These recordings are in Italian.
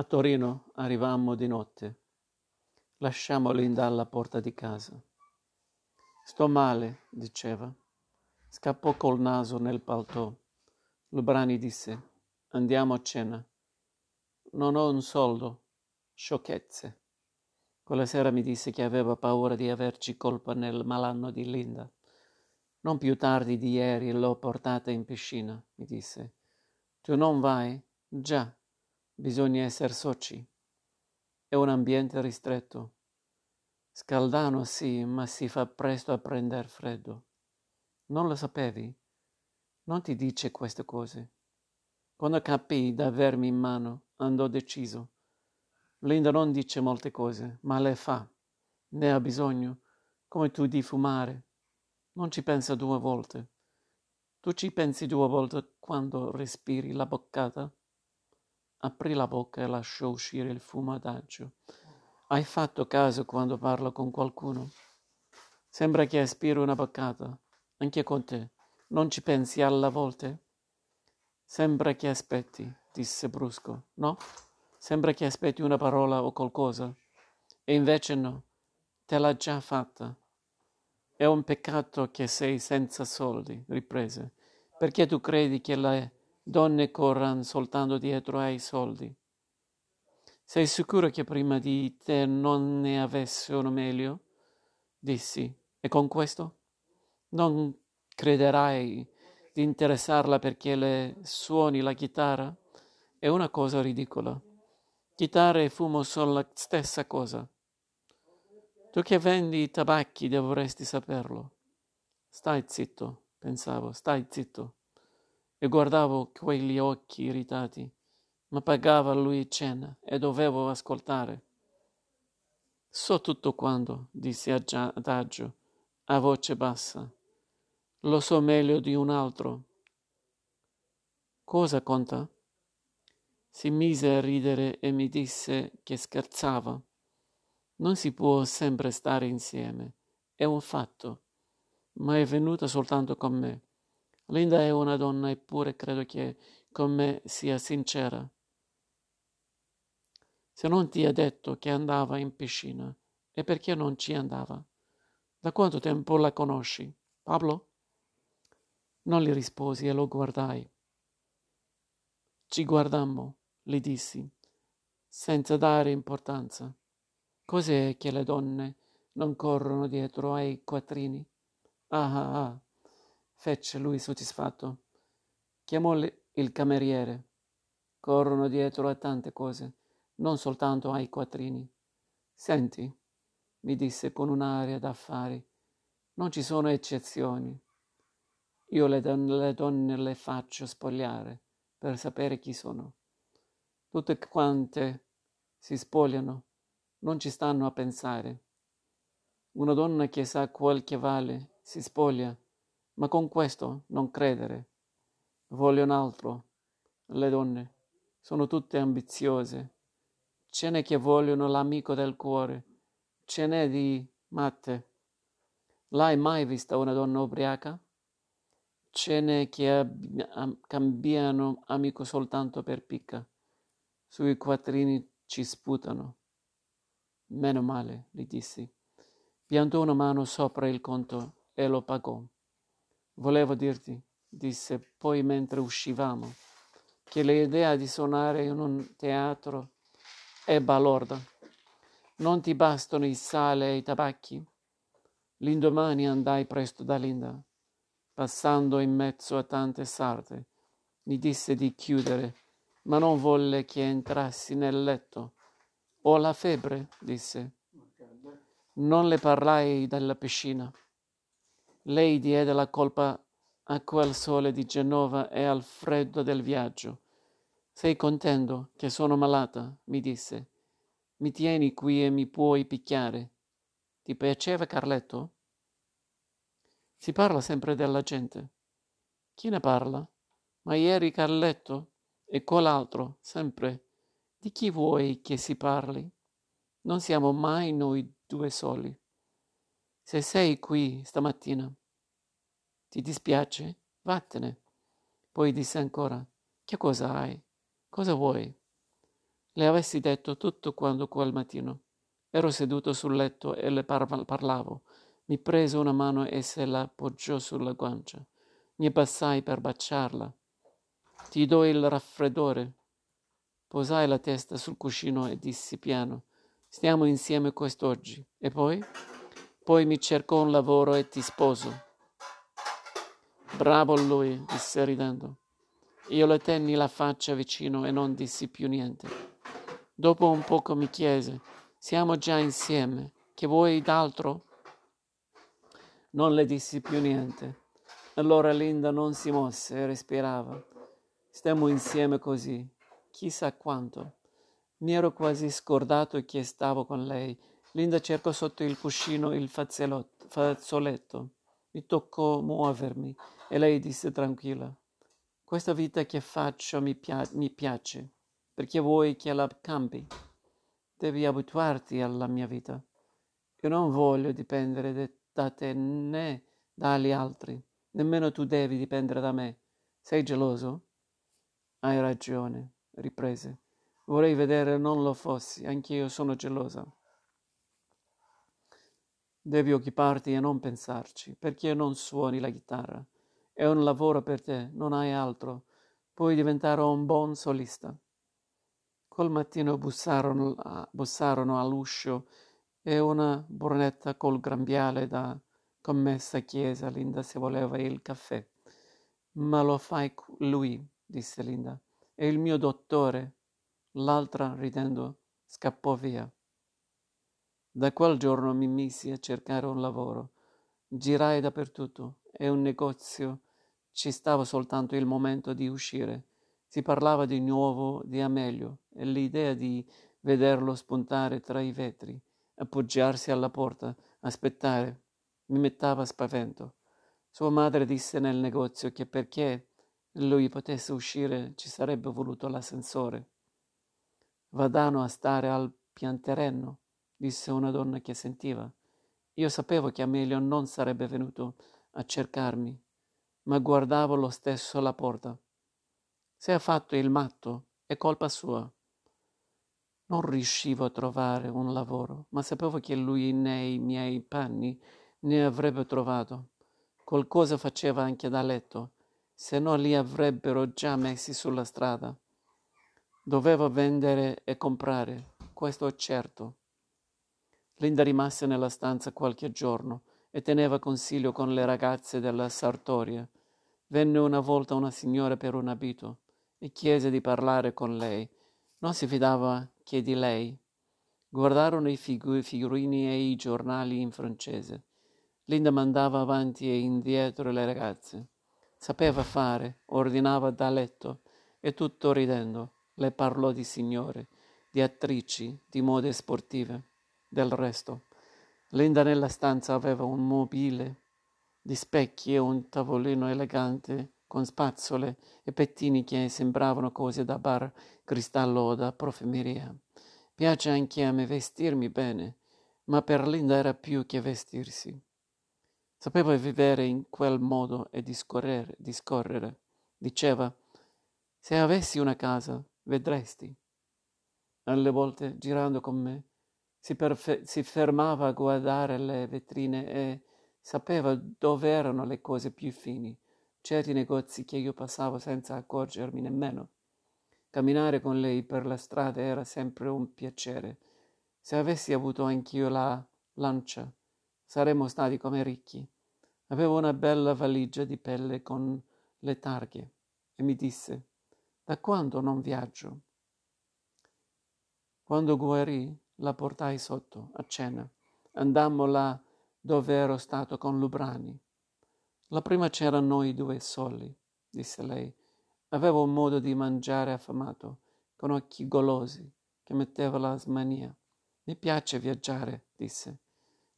A Torino arrivammo di notte. Lasciamo Linda alla porta di casa. Sto male, diceva. Scappò col naso nel paltò. Lubrani disse: Andiamo a cena. Non ho un soldo. Sciocchezze. Quella sera mi disse che aveva paura di averci colpa nel malanno di Linda. Non più tardi di ieri l'ho portata in piscina, mi disse. Tu non vai? Già, bisogna essere soci. È un ambiente ristretto. Scaldano sì, ma si fa presto a prender freddo. Non lo sapevi? Non ti dice queste cose. Quando capì d'avermi in mano, andò deciso. Linda non dice molte cose, ma le fa. Ne ha bisogno, come tu di fumare. Non ci pensa due volte. Tu ci pensi due volte quando respiri la boccata? Aprì la bocca e lasciò uscire il fumo adagio. Hai fatto caso quando parlo con qualcuno? Sembra che aspiro una boccata. Anche con te. Non ci pensi alla volte? Sembra che aspetti, disse brusco. No? Sembra che aspetti una parola o qualcosa. E invece no. Te l'ha già fatta. È un peccato che sei senza soldi, riprese, perché tu credi che le donne corrano soltanto dietro ai soldi. Sei sicuro che prima di te non ne avesse uno meglio? Dissi. E con questo? Non crederai di interessarla perché le suoni la chitarra? È una cosa ridicola. Chitarra e fumo sono la stessa cosa. Tu che vendi tabacchi dovresti saperlo. Stai zitto, pensavo, stai zitto. E guardavo quegli occhi irritati, ma pagava lui cena e dovevo ascoltare. So tutto quanto, disse adagio, a voce bassa. Lo so meglio di un altro. Cosa conta? Si mise a ridere e mi disse che scherzava. Non si può sempre stare insieme, è un fatto, ma è venuta soltanto con me. Linda è una donna eppure credo che con me sia sincera. Se non ti ha detto che andava in piscina, e perché non ci andava? Da quanto tempo la conosci? Pablo? Non gli risposi e lo guardai. Ci guardammo, gli dissi, senza dare importanza. Cos'è che le donne non corrono dietro ai quattrini? Ah ah ah, fece lui soddisfatto. Chiamò il cameriere. Corrono dietro a tante cose, non soltanto ai quattrini. Senti, mi disse con un'aria d'affari, non ci sono eccezioni. Io le, don- le donne le faccio spogliare per sapere chi sono. Tutte quante si spogliano non ci stanno a pensare. Una donna che sa quel che vale si spoglia, ma con questo non credere. Voglio un altro. Le donne sono tutte ambiziose. Ce n'è che vogliono l'amico del cuore, ce n'è di matte. L'hai mai vista una donna ubriaca? Ce n'è che ab- cambiano amico soltanto per picca. Sui quattrini ci sputano. Meno male, gli dissi. Piantò una mano sopra il conto e lo pagò. Volevo dirti, disse poi mentre uscivamo, che l'idea di suonare in un teatro è balorda. Non ti bastano i sale e i tabacchi? L'indomani andai presto da Linda. Passando in mezzo a tante sarte, mi disse di chiudere, ma non volle che entrassi nel letto ho la febbre, disse. Non le parlai della piscina. Lei diede la colpa a quel sole di Genova e al freddo del viaggio. Sei contento che sono malata? mi disse. Mi tieni qui e mi puoi picchiare. Ti piaceva Carletto? Si parla sempre della gente. Chi ne parla? Ma ieri Carletto e quell'altro, sempre. Di chi vuoi che si parli? Non siamo mai noi due soli. Se sei qui stamattina, ti dispiace? Vattene. Poi disse ancora, che cosa hai? Cosa vuoi? le avessi detto tutto quando quel mattino. Ero seduto sul letto e le par- parlavo. Mi prese una mano e se la appoggiò sulla guancia. Mi abbassai per baciarla. Ti do il raffreddore. Posai la testa sul cuscino e dissi piano: Stiamo insieme quest'oggi. E poi? Poi mi cercò un lavoro e ti sposo. Bravo lui, disse ridendo. Io le tenni la faccia vicino e non dissi più niente. Dopo un poco mi chiese: Siamo già insieme. Che vuoi d'altro? Non le dissi più niente. Allora Linda non si mosse e respirava. Stiamo insieme così, chissà quanto. Mi ero quasi scordato che stavo con lei. Linda cercò sotto il cuscino il fazzoletto. Mi toccò muovermi e lei disse tranquilla: Questa vita che faccio mi, pia- mi piace. Perché vuoi che la cambi? Devi abituarti alla mia vita. Io non voglio dipendere de- da te né dagli altri. Nemmeno tu devi dipendere da me. Sei geloso? Hai ragione, riprese. Vorrei vedere non lo fossi, anch'io sono gelosa. Devi occuparti e non pensarci, perché non suoni la chitarra. È un lavoro per te, non hai altro. Puoi diventare un buon solista. Quel mattino bussarono, bussarono all'uscio e una brunetta col grembiale da commessa chiesa Linda se voleva il caffè. Ma lo fai lui, disse Linda. È il mio dottore. L'altra, ridendo, scappò via. Da quel giorno mi misi a cercare un lavoro. Girai dappertutto e un negozio ci stava soltanto il momento di uscire. Si parlava di nuovo di Amelio e l'idea di vederlo spuntare tra i vetri, appoggiarsi alla porta, aspettare, mi metteva spavento. Sua madre disse nel negozio che perché lui potesse uscire ci sarebbe voluto l'ascensore. Vadano a stare al pianterreno, disse una donna che sentiva. Io sapevo che Amelio non sarebbe venuto a cercarmi, ma guardavo lo stesso la porta. Se ha fatto il matto, è colpa sua. Non riuscivo a trovare un lavoro, ma sapevo che lui nei miei panni ne avrebbe trovato. Qualcosa faceva anche da letto, se no li avrebbero già messi sulla strada. Doveva vendere e comprare, questo è certo. Linda rimase nella stanza qualche giorno e teneva consiglio con le ragazze della sartoria. Venne una volta una signora per un abito e chiese di parlare con lei. Non si fidava che di lei. Guardarono i figu- figurini e i giornali in francese. Linda mandava avanti e indietro le ragazze. Sapeva fare, ordinava da letto e tutto ridendo le parlò di signore, di attrici, di mode sportive. Del resto, Linda nella stanza aveva un mobile di specchi e un tavolino elegante con spazzole e pettini che sembravano cose da bar cristallo o da profumeria. Piace anche a me vestirmi bene, ma per Linda era più che vestirsi. Sapeva vivere in quel modo e discorrere, discorrere. Diceva, se avessi una casa, vedresti. Alle volte, girando con me, si, perfe- si fermava a guardare le vetrine e sapeva dove erano le cose più fini, certi negozi che io passavo senza accorgermi nemmeno. Camminare con lei per la strada era sempre un piacere. Se avessi avuto anch'io la lancia, saremmo stati come ricchi. Avevo una bella valigia di pelle con le targhe e mi disse, da quando non viaggio? Quando guarì, la portai sotto, a cena. Andammo là dove ero stato con Lubrani. La prima c'era noi due soli, disse lei. Avevo un modo di mangiare affamato, con occhi golosi, che metteva la smania. Mi piace viaggiare, disse.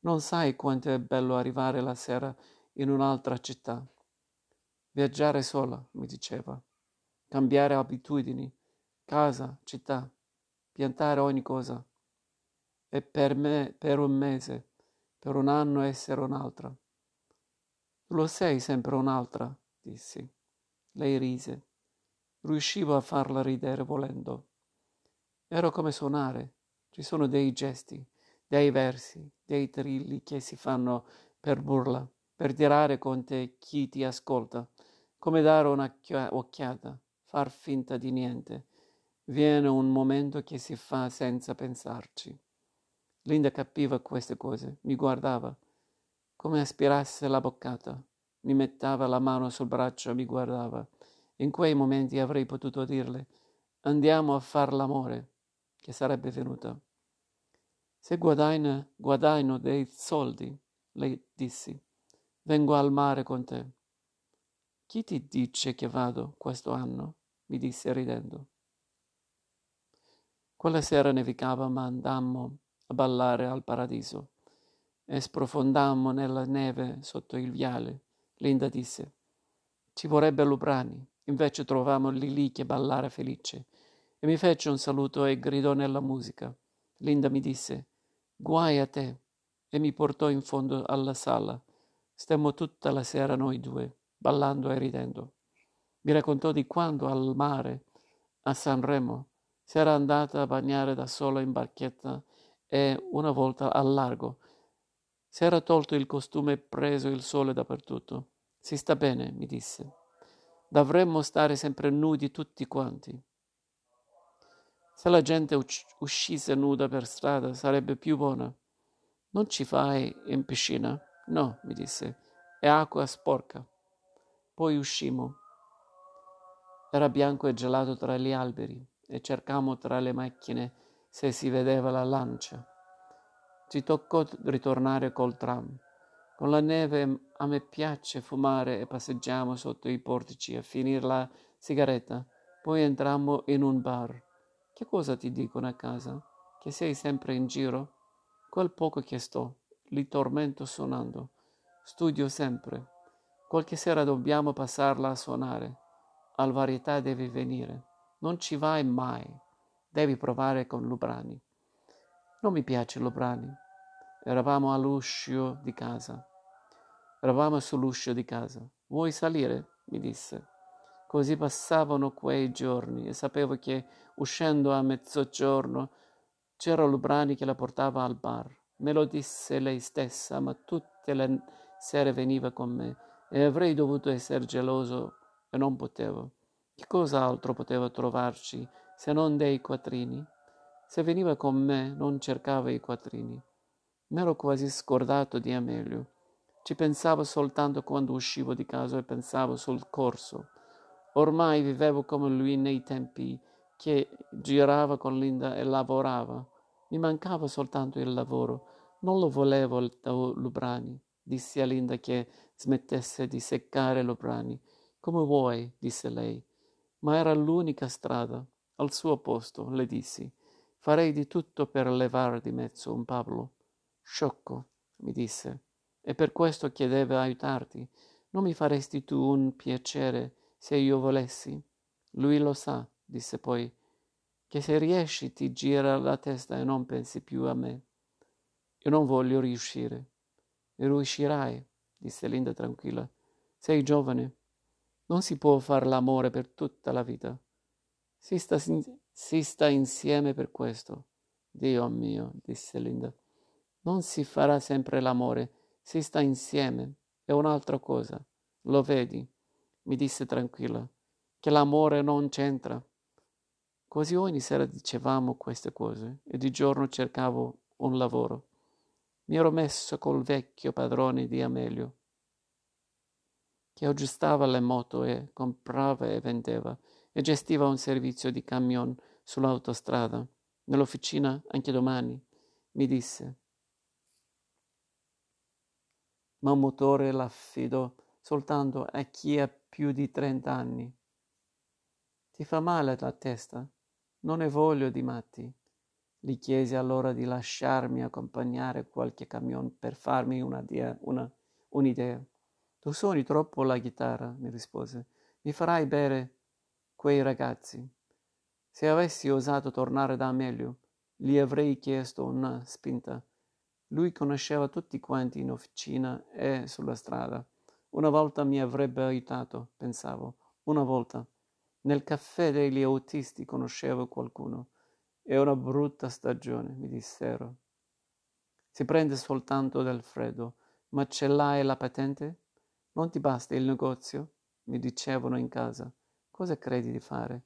Non sai quanto è bello arrivare la sera in un'altra città. Viaggiare sola, mi diceva. Cambiare abitudini, casa, città, piantare ogni cosa. E per me, per un mese, per un anno essere un'altra. Tu lo sei sempre un'altra, dissi. Lei rise. Riuscivo a farla ridere volendo. Ero come suonare. Ci sono dei gesti, dei versi, dei trilli che si fanno per burla, per tirare con te chi ti ascolta, come dare un'occhiata, far finta di niente. Viene un momento che si fa senza pensarci. Linda capiva queste cose, mi guardava, come aspirasse la boccata, mi metteva la mano sul braccio e mi guardava. In quei momenti avrei potuto dirle andiamo a far l'amore, che sarebbe venuta. Se guadagno, guadagno dei soldi, le dissi, vengo al mare con te. Chi ti dice che vado questo anno? mi disse ridendo. Quella sera nevicava, ma andammo ballare al paradiso e sprofondammo nella neve sotto il viale. Linda disse, ci vorrebbe Lubrani. Invece trovammo Lili che ballare felice e mi fece un saluto e gridò nella musica. Linda mi disse, guai a te, e mi portò in fondo alla sala. Stemmo tutta la sera noi due, ballando e ridendo. Mi raccontò di quando al mare, a Sanremo, si era andata a bagnare da sola in barchetta e una volta al largo. Si era tolto il costume e preso il sole dappertutto. Si sta bene, mi disse. Dovremmo stare sempre nudi tutti quanti. Se la gente uscisse nuda per strada sarebbe più buona. Non ci fai in piscina? No, mi disse, è acqua sporca. Poi uscimmo. Era bianco e gelato tra gli alberi e cercammo tra le macchine se si vedeva la lancia. Ci toccò ritornare col tram. Con la neve a me piace fumare e passeggiamo sotto i portici a finire la sigaretta. Poi entrammo in un bar. Che cosa ti dicono a casa? Che sei sempre in giro? Quel poco che sto, li tormento suonando. Studio sempre. Qualche sera dobbiamo passarla a suonare. Al varietà devi venire. Non ci vai mai. Devi provare con Lubrani. Non mi piace Lubrani. Eravamo all'uscio di casa. Eravamo sull'uscio di casa. Vuoi salire? mi disse. Così passavano quei giorni e sapevo che uscendo a mezzogiorno c'era Lubrani che la portava al bar. Me lo disse lei stessa, ma tutte le sere veniva con me e avrei dovuto essere geloso e non potevo. Che cos'altro potevo trovarci se non dei quattrini? Se veniva con me non cercava i quattrini. M'ero quasi scordato di Amelio. Ci pensavo soltanto quando uscivo di casa e pensavo sul corso. Ormai vivevo come lui nei tempi che girava con Linda e lavorava. Mi mancava soltanto il lavoro. Non lo volevo da Lubrani. Dissi a Linda che smettesse di seccare Lubrani. Come vuoi, disse lei. Ma era l'unica strada. Al suo posto, le dissi. Farei di tutto per levare di mezzo un Pablo. Sciocco, mi disse, e per questo chiedevo aiutarti. Non mi faresti tu un piacere se io volessi? Lui lo sa, disse poi, che se riesci ti gira la testa e non pensi più a me. Io non voglio riuscire. Riuscirai, disse Linda tranquilla. Sei giovane. Non si può fare l'amore per tutta la vita. Si sta, si sta insieme per questo. Dio mio, disse Linda. Non si farà sempre l'amore, si sta insieme. È un'altra cosa. Lo vedi, mi disse tranquilla, che l'amore non c'entra. Così ogni sera dicevamo queste cose e di giorno cercavo un lavoro. Mi ero messo col vecchio padrone di Amelio, che aggiustava le moto e comprava e vendeva e gestiva un servizio di camion sull'autostrada. Nell'officina anche domani, mi disse ma un motore l'affido soltanto a chi ha più di trent'anni. Ti fa male la testa? Non ne voglio di matti. Gli chiesi allora di lasciarmi accompagnare qualche camion per farmi una dia, una, un'idea. Tu suoni troppo la chitarra, mi rispose. Mi farai bere quei ragazzi. Se avessi osato tornare da Amelio, gli avrei chiesto una spinta lui conosceva tutti quanti in officina e sulla strada. Una volta mi avrebbe aiutato, pensavo, una volta. Nel caffè degli autisti conoscevo qualcuno. È una brutta stagione, mi dissero. Si prende soltanto del freddo, ma ce l'hai la patente? Non ti basta il negozio? Mi dicevano in casa. Cosa credi di fare?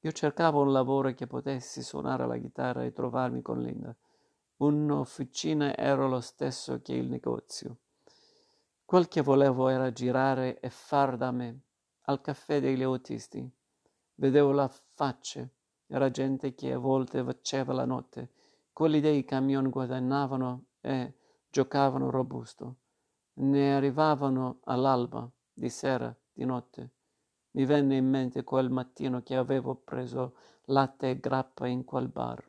Io cercavo un lavoro che potessi suonare la chitarra e trovarmi con Linda. Un'officina era lo stesso che il negozio. Quel che volevo era girare e far da me, al caffè degli autisti. Vedevo la faccia, era gente che a volte faceva la notte. Quelli dei camion guadagnavano e giocavano robusto. Ne arrivavano all'alba, di sera, di notte. Mi venne in mente quel mattino che avevo preso latte e grappa in quel bar.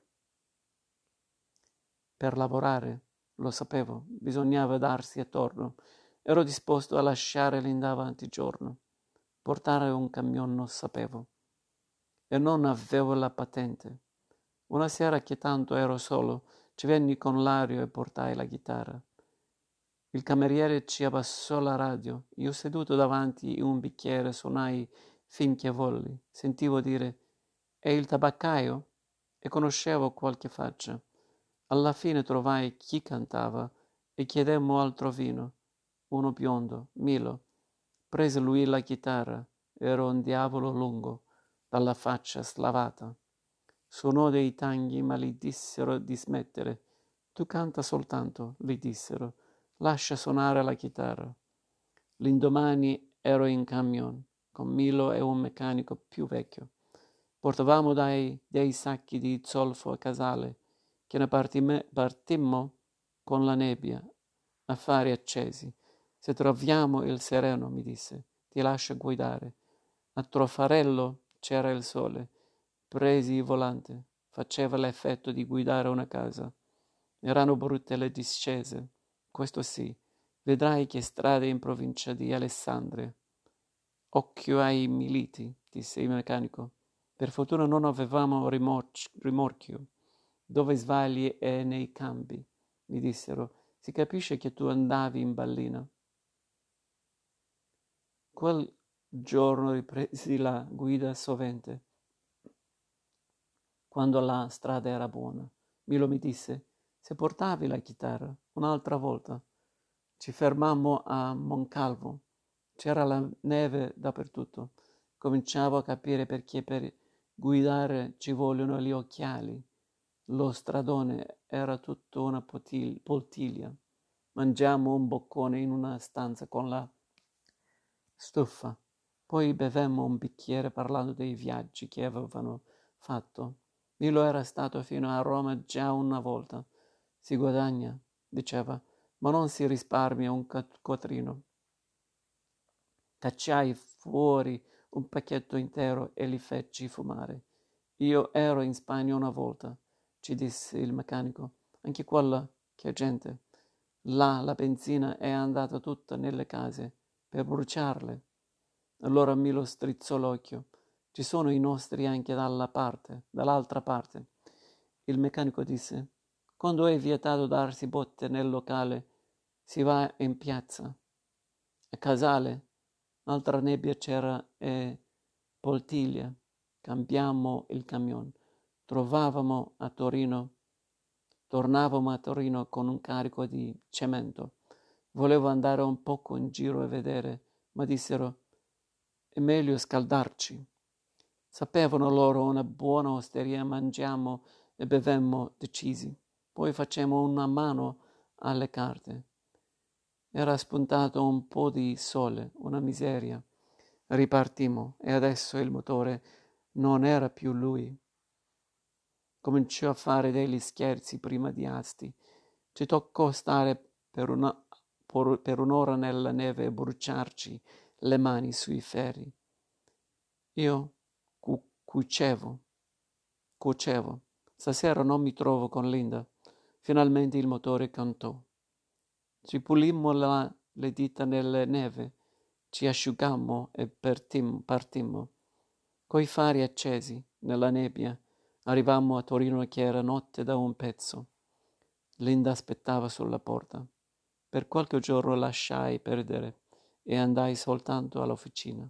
Per lavorare, lo sapevo, bisognava darsi attorno. Ero disposto a lasciare Linda avanti giorno. Portare un camion non sapevo. E non avevo la patente. Una sera che tanto ero solo, ci venni con l'aria e portai la chitarra. Il cameriere ci abbassò la radio. Io seduto davanti un bicchiere suonai finché volli. Sentivo dire È il tabaccaio? E conoscevo qualche faccia. Alla fine trovai chi cantava e chiedemmo altro vino. Uno biondo, Milo. Prese lui la chitarra. Ero un diavolo lungo, dalla faccia slavata. Suonò dei tanghi, ma gli dissero di smettere. Tu canta soltanto, gli dissero lascia suonare la chitarra. L'indomani ero in camion con Milo e un meccanico più vecchio. Portavamo dai, dei sacchi di zolfo a casale, che ne partimmo con la nebbia, affari accesi. Se troviamo il sereno, mi disse, ti lascio guidare. A Trofarello c'era il sole. Presi il volante. Faceva l'effetto di guidare una casa. Erano brutte le discese questo sì, vedrai che strade in provincia di Alessandria. Occhio ai militi, disse il meccanico. Per fortuna non avevamo rimorch- rimorchio. Dove svagli è nei campi, mi dissero. Si capisce che tu andavi in ballina. Quel giorno ripresi la guida sovente, quando la strada era buona. Milo mi disse, se portavi la chitarra, un'altra volta. Ci fermammo a Moncalvo. C'era la neve dappertutto. Cominciavo a capire perché per guidare ci vogliono gli occhiali. Lo stradone era tutto una potil- poltiglia. Mangiammo un boccone in una stanza con la stufa. Poi bevemmo un bicchiere parlando dei viaggi che avevano fatto. Milo era stato fino a Roma già una volta si guadagna, diceva, ma non si risparmia un quattrino. Cacciai fuori un pacchetto intero e li feci fumare. Io ero in Spagna una volta, ci disse il meccanico. Anche quella che gente. Là la benzina è andata tutta nelle case per bruciarle. Allora Milo strizzò l'occhio. Ci sono i nostri anche dalla parte, dall'altra parte. Il meccanico disse quando è vietato darsi botte nel locale, si va in piazza. A Casale, altra nebbia c'era e Poltiglia. Cambiammo il camion. Trovavamo a Torino, tornavamo a Torino con un carico di cemento. Volevo andare un poco in giro e vedere, ma dissero è meglio scaldarci. Sapevano loro una buona osteria, mangiamo e bevemmo decisi. Poi facemmo una mano alle carte. Era spuntato un po' di sole, una miseria. Ripartimmo e adesso il motore non era più lui. Cominciò a fare degli scherzi prima di asti. Ci toccò stare per, una, per un'ora nella neve e bruciarci le mani sui ferri. Io cu- cucevo, cucevo. Stasera non mi trovo con Linda. Finalmente il motore cantò. Ci pulimmo la, le dita nelle neve, ci asciugammo e partimmo. partimmo. Coi fari accesi, nella nebbia, arrivammo a Torino che era notte da un pezzo. Linda aspettava sulla porta. Per qualche giorno lasciai perdere e andai soltanto all'officina.